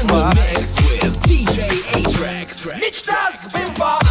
in the mix with DJ A-Trax. Mixtas Bimba.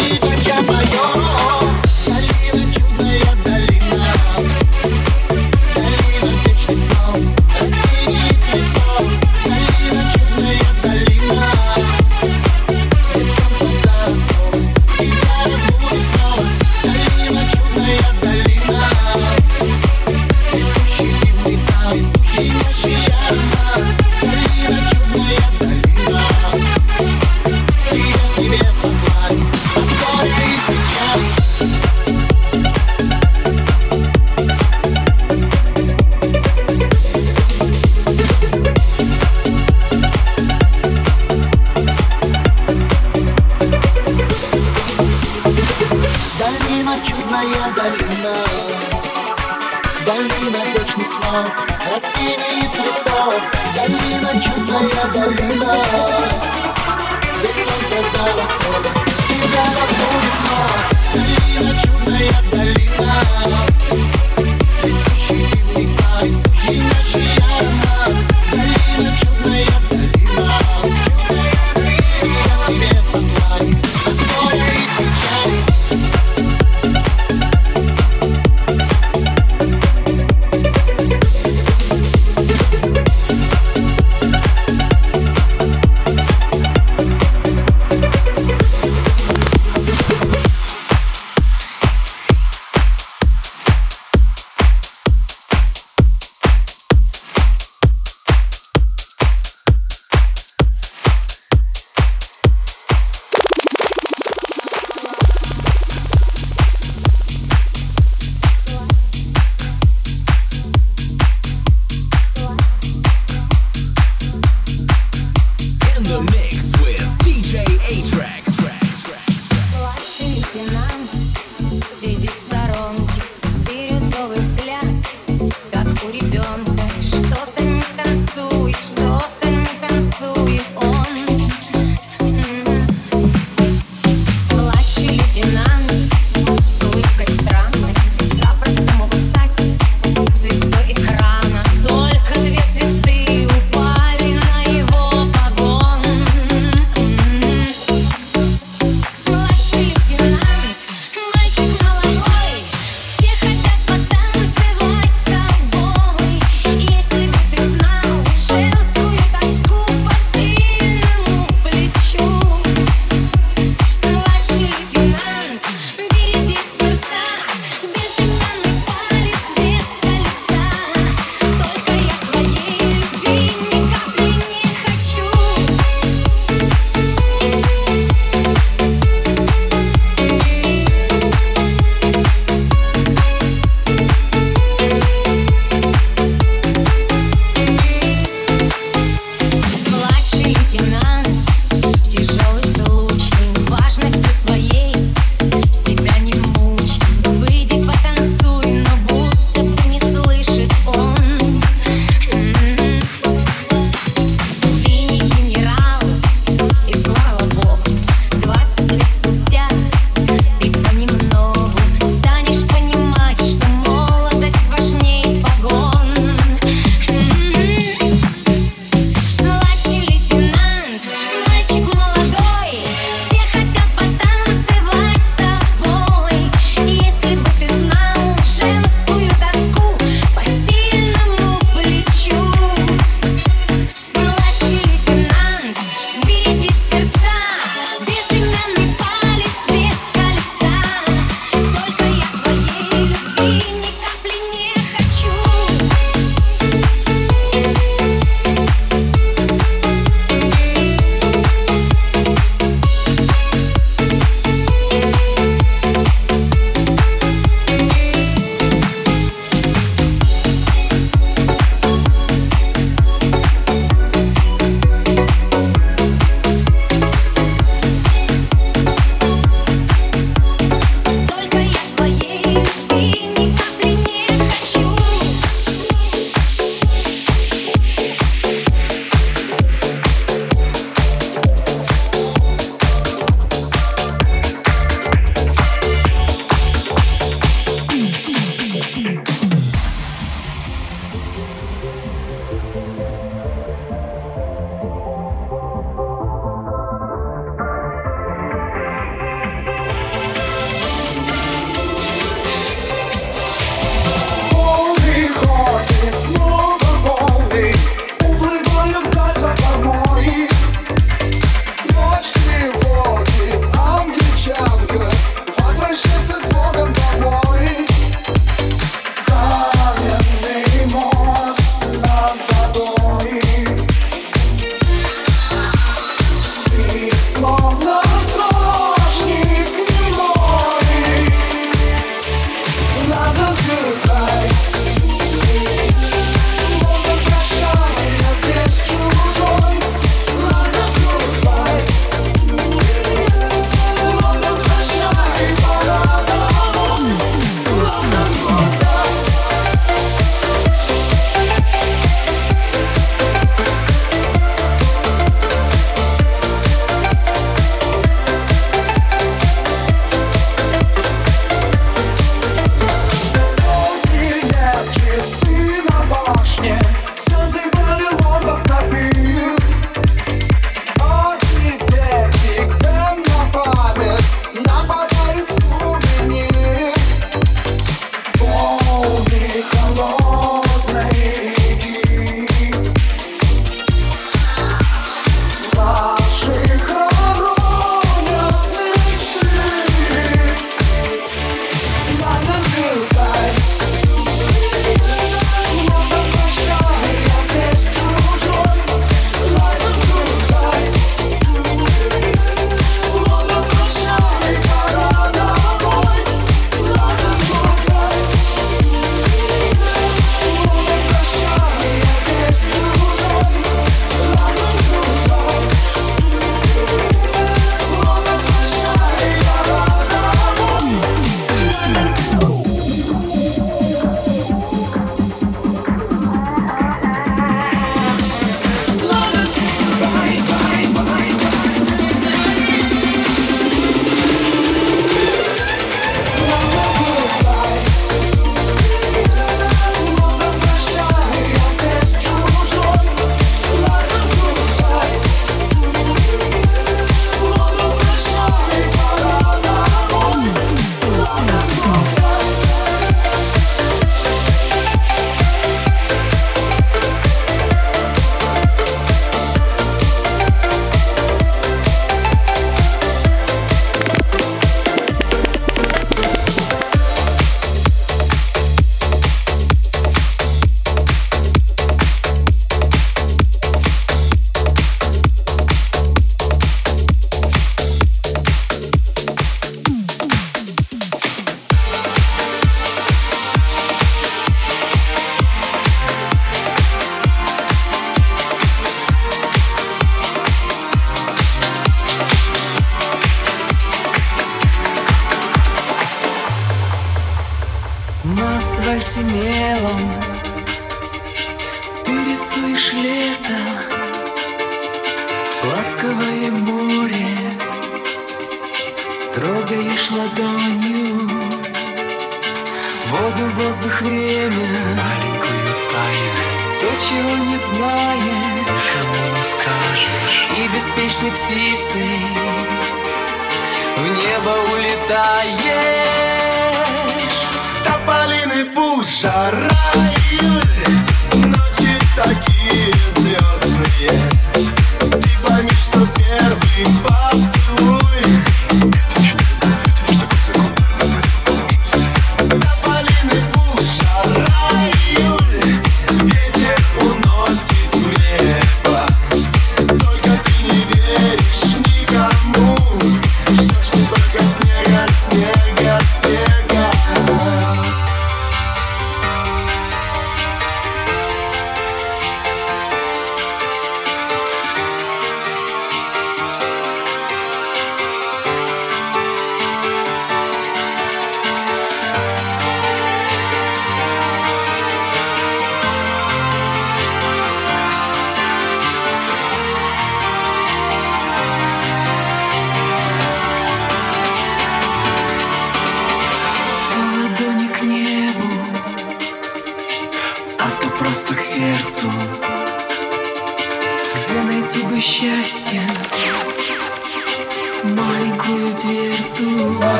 keep